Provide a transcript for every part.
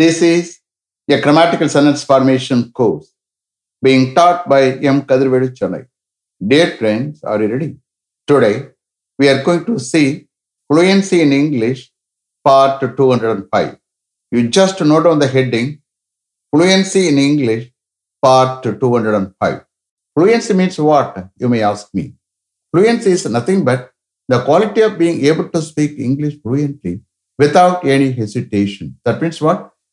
This is a grammatical sentence formation course being taught by M. Kadirvedi Chennai. Dear friends, are you ready? Today, we are going to see fluency in English, part 205. You just note on the heading Fluency in English, part 205. Fluency means what? You may ask me. Fluency is nothing but the quality of being able to speak English fluently without any hesitation. That means what?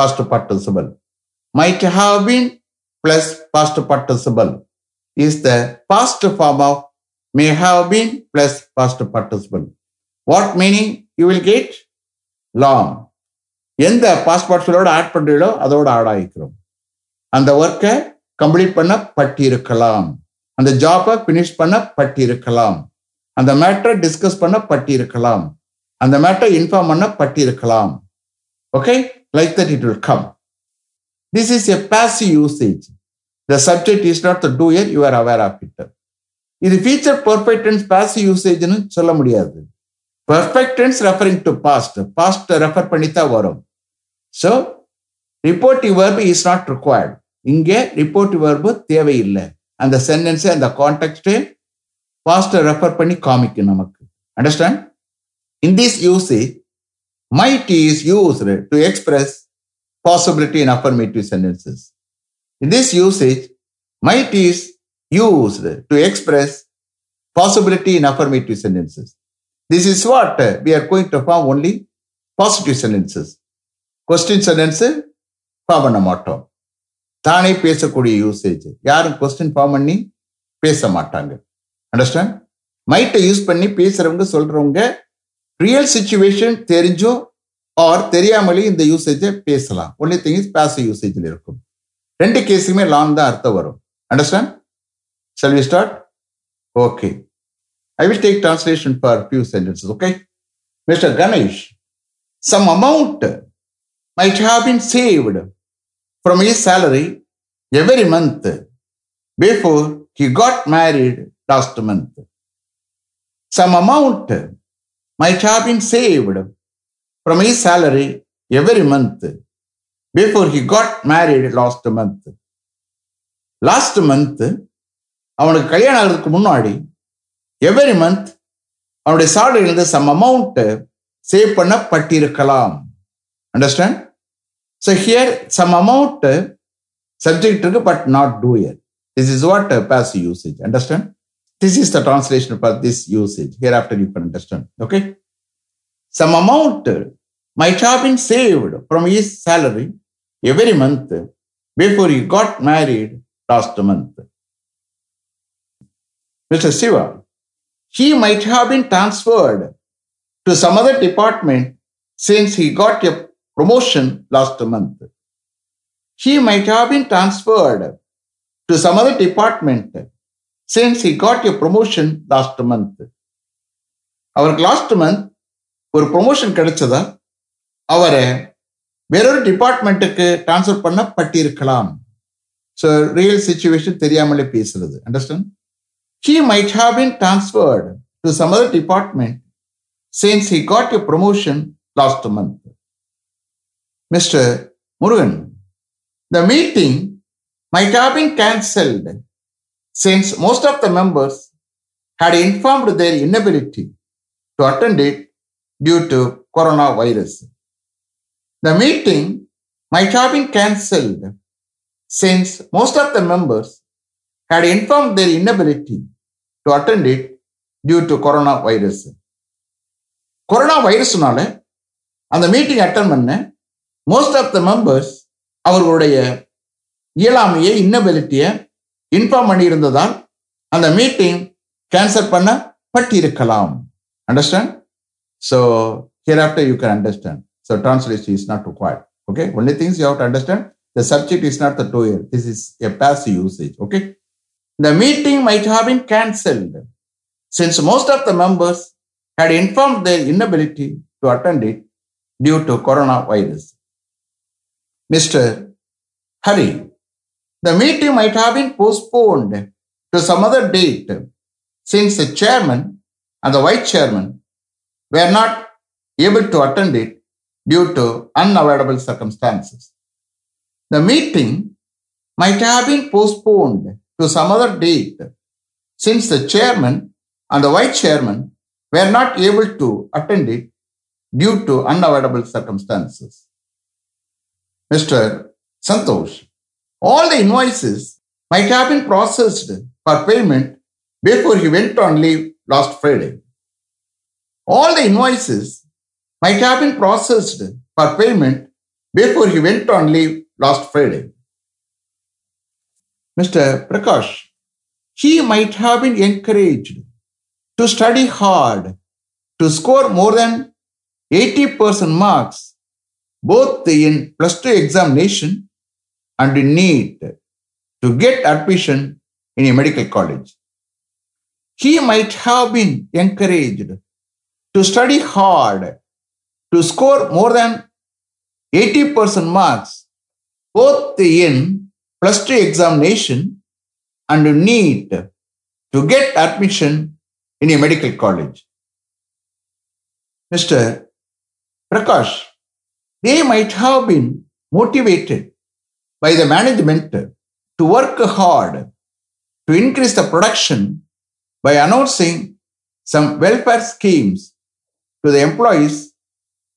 past participle. Might have been plus past participle is the past form of may have been plus past participle. What meaning you will get? Long. எந்த passport add பண்றீங்களோ அதோட add ஆகிக்கிறோம் அந்த ஒர்க்கை complete பண்ண பட்டிருக்கலாம் அந்த ஜாப்பை finish பண்ண பட்டிருக்கலாம் அந்த மேட்டரை டிஸ்கஸ் பண்ண பட்டிருக்கலாம் அந்த மேட்டரை இன்ஃபார்ம் பண்ண பட்டிருக்கலாம் okay like that it will come this is a passive usage The subject is not the doer you are aware of it. இது ஃபியூச்சர் பர்ஃபெக்ட் டென்ஸ் பாசிவ் யூசேஜ்னு சொல்ல முடியாது. Perfect tense referring to past past refer பண்ணி தான் வரும். So reportive verb is not required இங்கே reportive verb தேவையில்லை. அந்த சென்டென்ஸை அந்த கான்டெக்ட் பாஸ்ட் ரெஃபர் பண்ணி காமிக்கும் நமக்கு. Understand in this usage might is used to express possibility in affirmative sentences. In this usage, might is used to express possibility in affirmative sentences. This is what uh, we are going to form only positive sentences. Question sentence form பண்ண மாட்டோம் தானே பேசக்கூடிய usage யாரும் question form பண்ணி பேச மாட்டாங்க understand மைட்டை use பண்ணி பேசுறவங்க சொல்றவங்க ரியல் சுச்சுவேஷன் தெரிஞ்சோ ஆர் தெரியாமலே இந்த யூசேஜை பேசலாம். ஒன்லி திங் இஸ் பேசிவ் யூசேஜில் இருக்கும். ரெண்டு கேஸுமே லாங் தான் அர்த்தம் வரும். Understand shall we start okay I will take translation for few sentences okay mister Ganesh some amount might have been saved from his salary every month before he got married last month some amount might have been saved from his salary every month. Before he got married last month. Last month அவனுக்கு கல்யாணம் ஆகிறதுக்கு முன்னாடி every month அவனுடைய சாலரியிலிருந்து some amount save பண்ண பட்டிருக்கலாம் understand so here some amount subject இருக்கு but not doer this is what base usage understand This is the translation for this usage. Hereafter you can understand. Okay. Some amount might have been saved from his salary every month before he got married last month. Mr. Shiva, he might have been transferred to some other department since he got a promotion last month. He might have been transferred to some other department since he got a promotion last month. அவருக்கு last month ஒரு promotion கிடைச்சதா? அவரை வேறொரு டிபார்ட்மெண்ட்டுக்கு transfer பண்ண பட்டிருக்கலாம் so real situation தெரியாமலே பேசுறது. Understand he might have been transferred to some other department since he got a promotion last month mister Murugan the meeting might have been cancelled since most of the members had informed their inability to attend it due to coronavirus. The meeting might have been cancelled since most of the members had informed their inability to attend it due to coronavirus. Corona வைரஸ்னால அந்த meeting attend பண்ண most of the members அவர்களுடைய இயலாமையை இன்னபிலிட்டியை inform பண்ணியிருந்ததால் அந்த meeting cancel பண்ண பட்டிருக்கலாம் understand so here after you can understand so translation is not required Okay, only things you have to understand the subject is not the doer. This is a passive usage. Okay, the meeting might have been cancelled since most of the members had informed their inability to attend it due to coronavirus. Mr. Hari, the meeting might have been postponed to some other date since the chairman and the vice chairman were not able to attend it due to unavoidable circumstances. The meeting might have been postponed to some other date since the chairman and the vice chairman were not able to attend it due to unavoidable circumstances. Mr. Santosh, all the invoices might have been processed for payment before he went on leave last Friday. All the invoices might have been processed for payment before he went on leave last Friday. Mr. Prakash, he might have been encouraged to study hard to score more than 80% marks both in plus 2 examination and in NEET to get admission in a medical college. He might have been encouraged to study hard to score more than 80% marks both in plus 2 examination and NEET to get admission in a medical college. Mr. Prakash, they might have been motivated by the management to work hard to increase the production by announcing some welfare schemes to the employees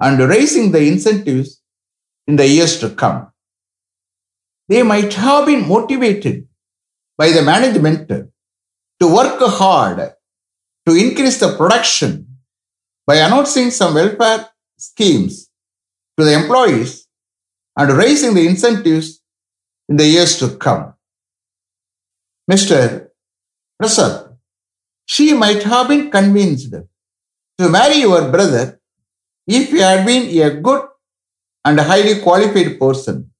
and raising the incentives in the years to come. They might have been motivated by the management to work hard to increase the production by announcing some welfare schemes to the employees and raising the incentives in the years to come. Mr. Prasad, she might have been convinced to marry your brother if he had been a good and highly qualified person.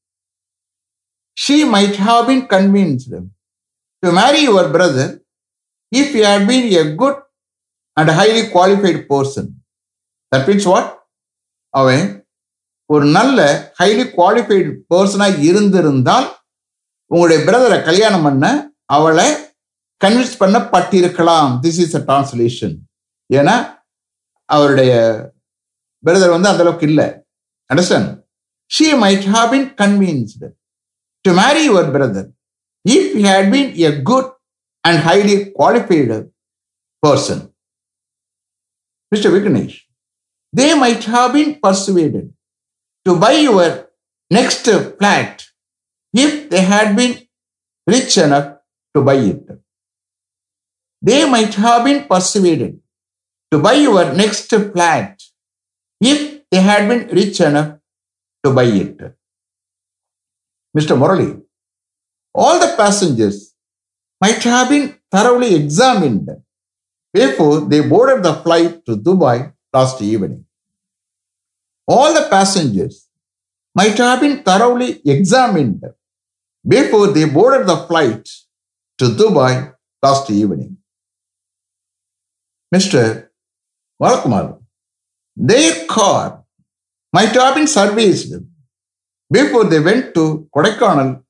She might have been convinced to marry your brother if he had been a good and highly qualified person. That means what? அவன் ஒரு நல்ல highly qualified பர்சனாக இருந்திருந்தால் உங்களுடைய பிரதரை கல்யாணம் பண்ண அவளை convince பண்ணப்பட்டிருக்கலாம். திஸ் இஸ் அ டிரான்ஸ்லேஷன் ஏன்னா அவருடைய பிரதர் வந்து அந்த அளவுக்கு இல்லை. Understand she might have been convinced to marry your brother if you had been a good and highly qualified person mister Vignesh they might have been persuaded to buy your next flat if they had been rich enough to buy it. They might have been persuaded to buy your next flat if they had been rich enough to buy it. Mr. Morley, all the passengers might have been thoroughly examined before they boarded the flight to Dubai last evening. All the passengers might have been thoroughly examined before they boarded the flight to Dubai last evening. Mr. Valakumar, their car might have been serviced before they went to Kodaikanal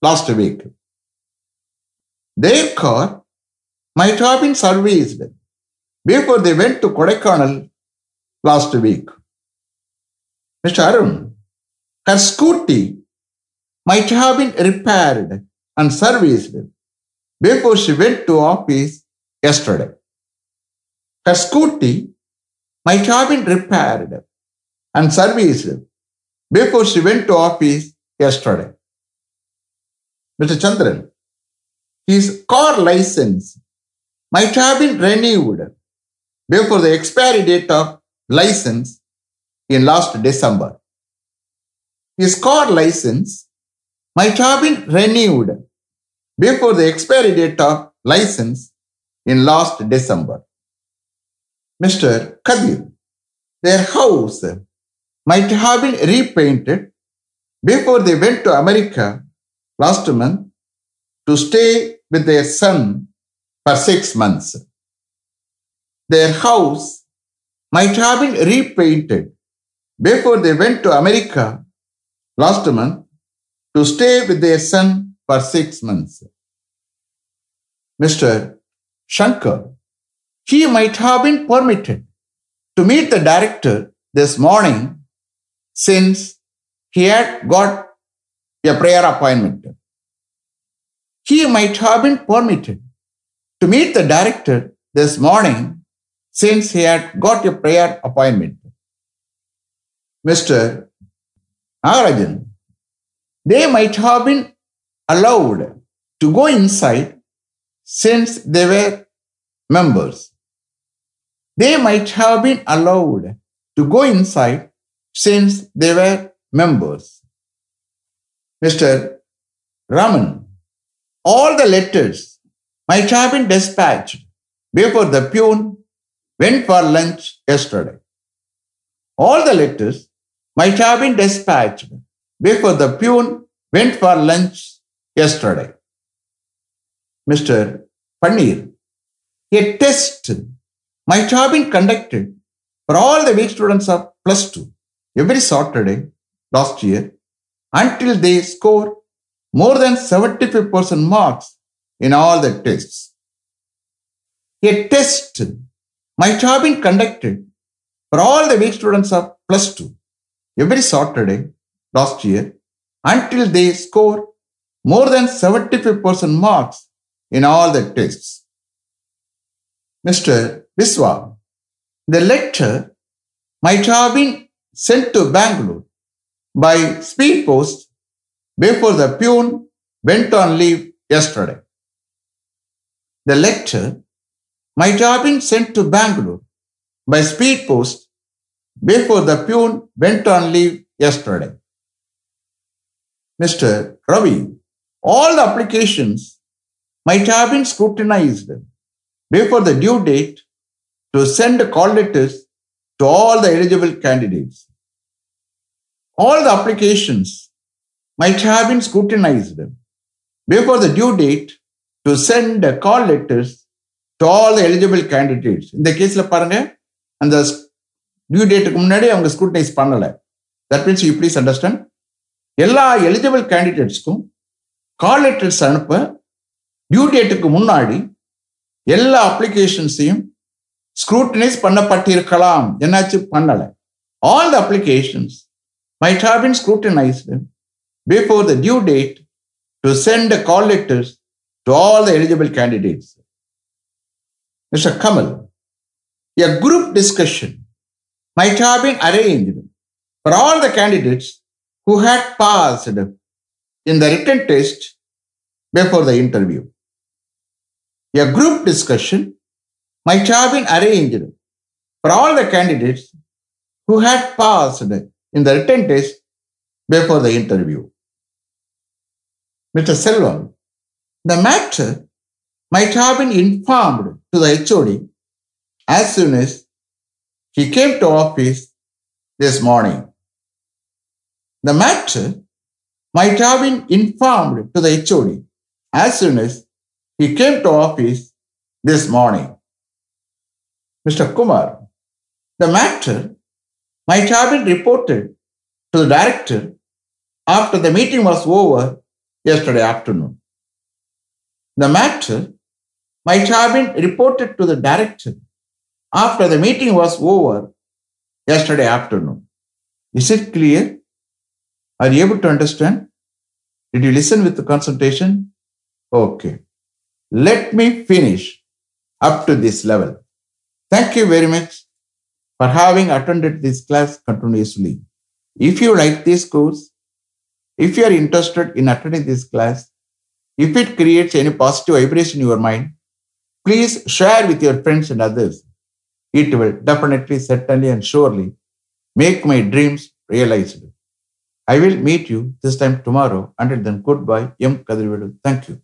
last week. Their car might have been serviced before they went to Kodaikanal last week. Mr. Arun, her scooty might have been repaired and serviced before she went to office yesterday. Her scooty might have been repaired and serviced before she went to office yesterday. Mr. Chandran, his car license might have been renewed before the expiry date of license in last December. His car license might have been renewed before the expiry date of license in last December. Mr. Kadir, their house might have been repainted before they went to America last month to stay with their son for six months. Their house might have been repainted before they went to America last month to stay with their son for six months. Mr. Shankar, he might have been permitted to meet the director this morning since he had got a prayer appointment. He might have been permitted to meet the director this morning since he had got a prayer appointment. Mr. Nagarajan, they might have been allowed to go inside since they were members. They might have been allowed to go inside since they were members. Mr. Raman, all the letters might have been dispatched before the peon went for lunch yesterday. All the letters might have been dispatched before the peon went for lunch yesterday. Mr. Paneer, a test might have been conducted for all the weak students of plus two every Saturday last year until they score more than 75% marks in all the tests. A test might have been conducted for all the weak students of plus two every Saturday last year until they score more than 75% marks in all the tests. Mr. Biswa, the letter might have been sent to Bangalore by speed post before the pune went on leave yesterday. The letter might have been sent to Bangalore by speed post before the pune went on leave yesterday. Mr. Ravi, all the applications might have been scrutinized before the due date to send call letters to all the eligible candidates. All the applications might have been scrutinized before the due date to send call letters to all the eligible candidates. இந்த கேஸ்ல பாருங்க அந்த due டேட்டுக்கு முன்னாடி அவங்க scrutinise பண்ணல that means you please understand எல்லா eligible கேண்டிடேட்ஸ்க்கும் கால் லெட்டர்ஸ் அனுப்ப டியூ டேட்டுக்கு முன்னாடி எல்லா அப்ளிகேஷன்ஸையும் ஸ்க்ரூட்டனைஸ் பண்ணப்பட்டிருக்கலாம். என்னாச்சு? பண்ணல. All the applications might have been scrutinised before the due date to send call letters to all the eligible candidates mister Kamal a group discussion might have been arranged for the candidates who had passed in the written test before the interview. A group discussion might have been arranged for all the candidates who had passed in the written test before the interview. Mr. Selvam, the matter might have been informed to the HOD as soon as he came to office this morning. The matter might have been informed to the HOD as soon as he came to office this morning. Mr. Kumar, the matter might have been reported to the director after the meeting was over yesterday afternoon. The matter might have been reported to the director after the meeting was over yesterday afternoon. Is it clear? Are you able to understand? Did you listen with the concentration? Okay. Let me finish up to this level. Thank you very much for having attended this class continuously. If you like this course, if you are interested in attending this class, if it creates any positive vibration in your mind, please share with your friends and others. It will definitely, certainly, and surely make my dreams realized. I will meet you this time tomorrow. Until then, goodbye. M. Kadirvedu. Thank you.